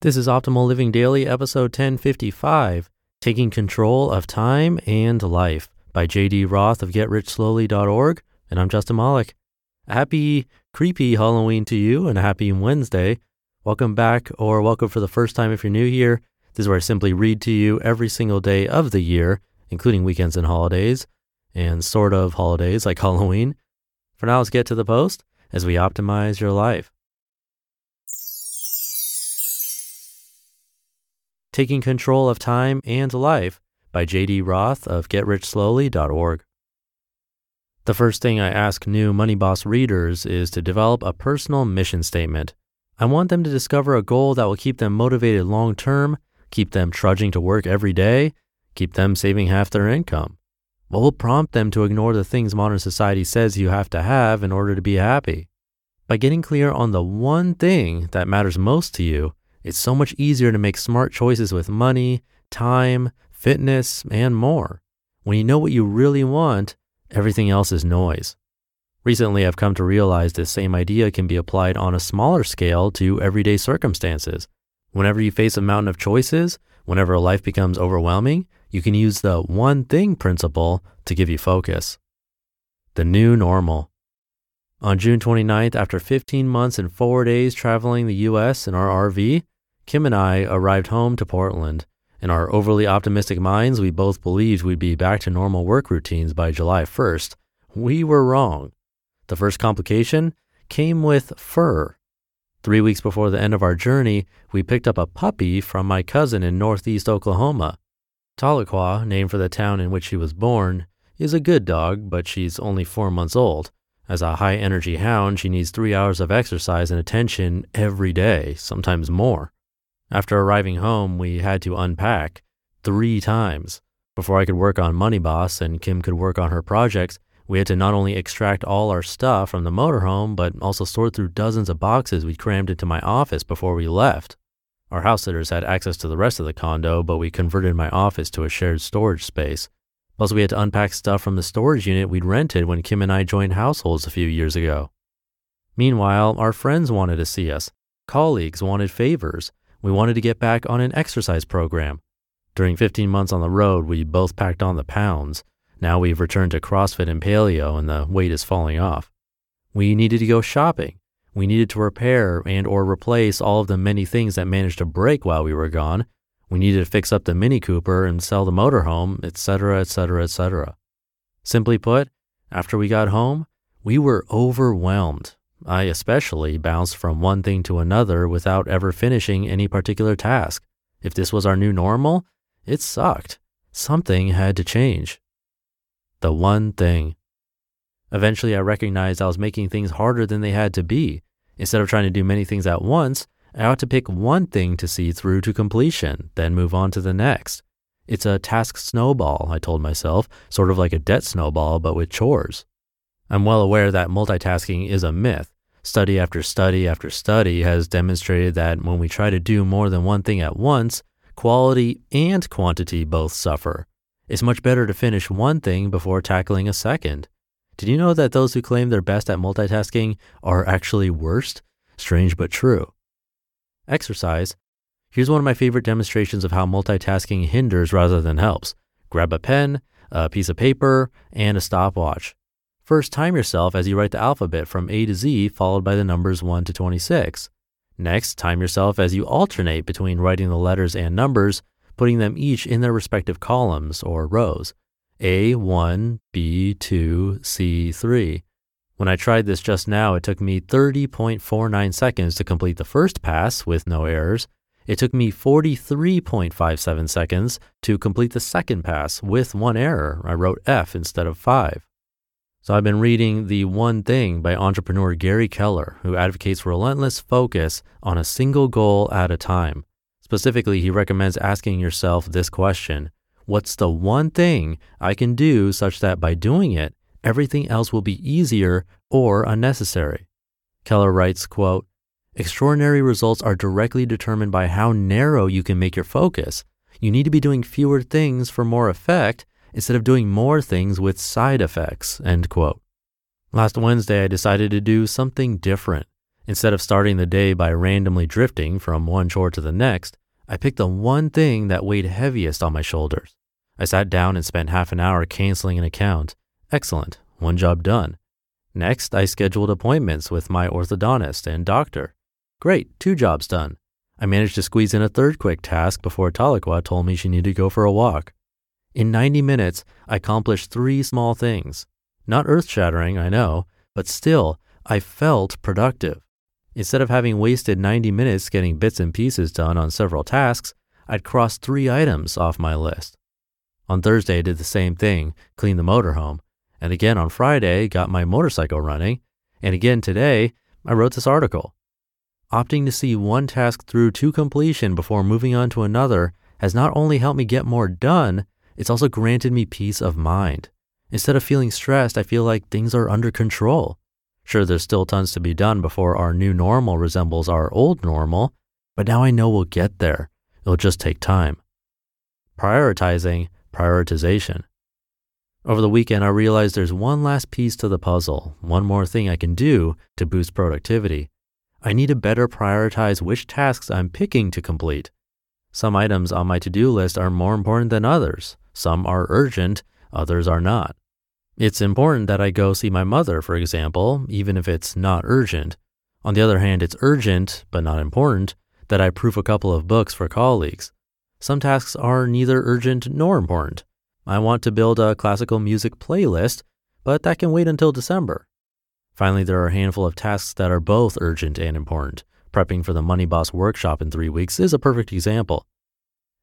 This is Optimal Living Daily, episode 1055 Taking Control of Time and Life by JD Roth of GetRichSlowly.org. And I'm Justin. A happy, creepy Halloween to you and a happy Wednesday. Welcome back, or welcome for the first time if you're new here. This is where I simply read to you every single day of the year, including weekends and holidays, and sort of holidays like Halloween. For now, let's get to the post as we optimize your life. Taking Control of Time and Life by JD Roth of GetRichSlowly.org. The first thing I ask new Money Boss readers is to develop a personal mission statement. I want them to discover a goal that will keep them motivated long term, keep them trudging to work every day, keep them saving half their income. What will prompt them to ignore the things modern society says you have to have in order to be happy? By getting clear on the one thing that matters most to you, it's so much easier to make smart choices with money, time, fitness, and more. When you know what you really want, everything else is noise. Recently, I've come to realize this same idea can be applied on a smaller scale to everyday circumstances. Whenever you face a mountain of choices, whenever life becomes overwhelming, you can use the one thing principle to give you focus. The new normal. On June 29th, after 15 months and four days traveling the US in our RV, Kim and I arrived home to Portland. In our overly optimistic minds, we both believed we'd be back to normal work routines by July 1st. We were wrong. The first complication came with fur. Three weeks before the end of our journey, we picked up a puppy from my cousin in northeast Oklahoma. Tahlequah, named for the town in which she was born, is a good dog, but she's only four months old. As a high energy hound, she needs three hours of exercise and attention every day, sometimes more. After arriving home, we had to unpack three times. Before I could work on Money Boss and Kim could work on her projects, we had to not only extract all our stuff from the motorhome, but also sort through dozens of boxes we crammed into my office before we left. Our house sitters had access to the rest of the condo, but we converted my office to a shared storage space. Plus, we had to unpack stuff from the storage unit we'd rented when Kim and I joined households a few years ago. Meanwhile, our friends wanted to see us. Colleagues wanted favors. We wanted to get back on an exercise program. During 15 months on the road, we both packed on the pounds. Now we've returned to CrossFit and paleo and the weight is falling off. We needed to go shopping. We needed to repair and or replace all of the many things that managed to break while we were gone. We needed to fix up the Mini Cooper and sell the motorhome, etc., etc., etc. Simply put, after we got home, we were overwhelmed. I especially bounced from one thing to another without ever finishing any particular task. If this was our new normal, it sucked. Something had to change. The one thing. Eventually, I recognized I was making things harder than they had to be. Instead of trying to do many things at once, I ought to pick one thing to see through to completion, then move on to the next. It's a task snowball, I told myself, sort of like a debt snowball, but with chores. I'm well aware that multitasking is a myth. Study after study after study has demonstrated that when we try to do more than one thing at once, quality and quantity both suffer. It's much better to finish one thing before tackling a second. Did you know that those who claim they're best at multitasking are actually worst? Strange but true. Exercise. Here's one of my favorite demonstrations of how multitasking hinders rather than helps. Grab a pen, a piece of paper, and a stopwatch. First, time yourself as you write the alphabet from A to Z, followed by the numbers 1 to 26. Next, time yourself as you alternate between writing the letters and numbers putting them each in their respective columns or rows A1, B2, C3. When I tried this just now, it took me 30.49 seconds to complete the first pass with no errors. It took me 43.57 seconds to complete the second pass with one error. I wrote F instead of 5. So I've been reading The One Thing by entrepreneur Gary Keller, who advocates relentless focus on a single goal at a time. Specifically, he recommends asking yourself this question What's the one thing I can do such that by doing it, everything else will be easier or unnecessary. Keller writes, quote, Extraordinary results are directly determined by how narrow you can make your focus. You need to be doing fewer things for more effect instead of doing more things with side effects, end quote. Last Wednesday, I decided to do something different. Instead of starting the day by randomly drifting from one chore to the next, I picked the one thing that weighed heaviest on my shoulders. I sat down and spent half an hour canceling an account, Excellent. One job done. Next, I scheduled appointments with my orthodontist and doctor. Great. Two jobs done. I managed to squeeze in a third quick task before Tahlequah told me she needed to go for a walk. In 90 minutes, I accomplished three small things. Not earth shattering, I know, but still, I felt productive. Instead of having wasted 90 minutes getting bits and pieces done on several tasks, I'd crossed three items off my list. On Thursday, I did the same thing, cleaned the motorhome, and again on Friday, got my motorcycle running. And again today, I wrote this article. Opting to see one task through to completion before moving on to another has not only helped me get more done, it's also granted me peace of mind. Instead of feeling stressed, I feel like things are under control. Sure, there's still tons to be done before our new normal resembles our old normal, but now I know we'll get there. It'll just take time. Prioritizing, prioritization. Over the weekend, I realized there's one last piece to the puzzle, one more thing I can do to boost productivity. I need to better prioritize which tasks I'm picking to complete. Some items on my to do list are more important than others. Some are urgent, others are not. It's important that I go see my mother, for example, even if it's not urgent. On the other hand, it's urgent, but not important, that I proof a couple of books for colleagues. Some tasks are neither urgent nor important. I want to build a classical music playlist, but that can wait until December. Finally, there are a handful of tasks that are both urgent and important. Prepping for the Money Boss workshop in three weeks is a perfect example.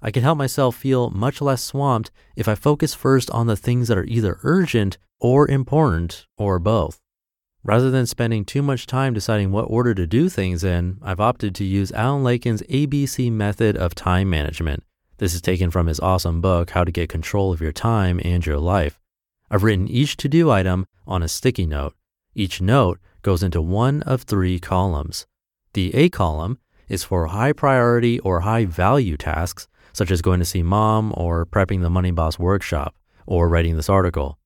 I can help myself feel much less swamped if I focus first on the things that are either urgent or important or both. Rather than spending too much time deciding what order to do things in, I've opted to use Alan Lakein's ABC method of time management this is taken from his awesome book, How to Get Control of Your Time and Your Life. I've written each to do item on a sticky note. Each note goes into one of three columns. The A column is for high priority or high value tasks, such as going to see mom or prepping the Money Boss workshop or writing this article.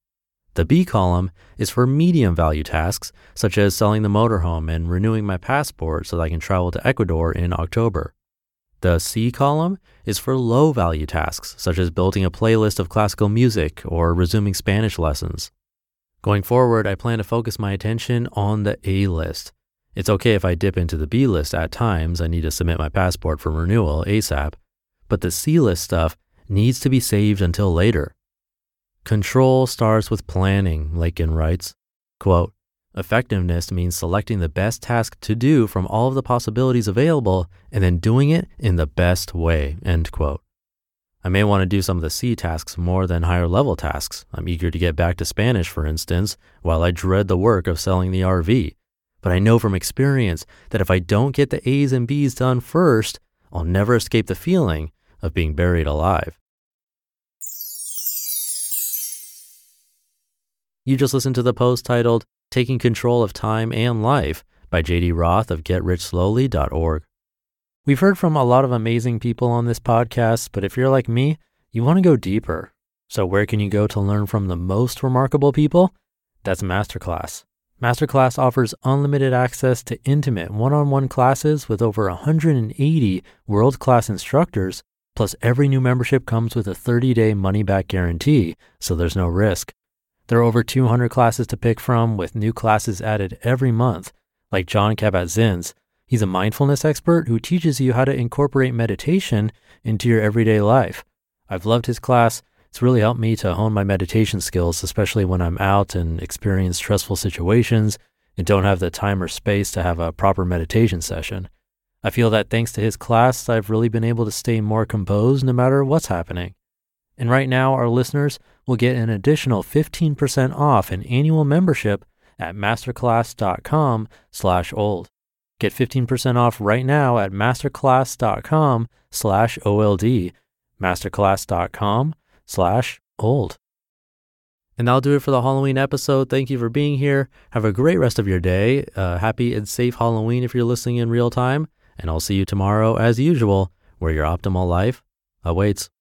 The B column is for medium value tasks, such as selling the motorhome and renewing my passport so that I can travel to Ecuador in October. The C column is for low value tasks, such as building a playlist of classical music or resuming Spanish lessons. Going forward, I plan to focus my attention on the A list. It's okay if I dip into the B list at times, I need to submit my passport for renewal ASAP, but the C list stuff needs to be saved until later. Control starts with planning, Lakein writes. Quote, Effectiveness means selecting the best task to do from all of the possibilities available and then doing it in the best way. End quote. I may want to do some of the C tasks more than higher level tasks. I'm eager to get back to Spanish, for instance, while I dread the work of selling the RV. But I know from experience that if I don't get the A's and B's done first, I'll never escape the feeling of being buried alive. You just listened to the post titled Taking Control of Time and Life by JD Roth of GetRichSlowly.org. We've heard from a lot of amazing people on this podcast, but if you're like me, you want to go deeper. So, where can you go to learn from the most remarkable people? That's Masterclass. Masterclass offers unlimited access to intimate one on one classes with over 180 world class instructors. Plus, every new membership comes with a 30 day money back guarantee, so there's no risk. There are over 200 classes to pick from, with new classes added every month, like Jon Kabat-Zinn's. He's a mindfulness expert who teaches you how to incorporate meditation into your everyday life. I've loved his class. It's really helped me to hone my meditation skills, especially when I'm out and experience stressful situations and don't have the time or space to have a proper meditation session. I feel that thanks to his class, I've really been able to stay more composed no matter what's happening. And right now, our listeners will get an additional 15% off an annual membership at masterclass.com slash old. Get 15% off right now at masterclass.com slash OLD, masterclass.com slash old. And that'll do it for the Halloween episode. Thank you for being here. Have a great rest of your day. Uh, happy and safe Halloween if you're listening in real time. And I'll see you tomorrow as usual, where your optimal life awaits.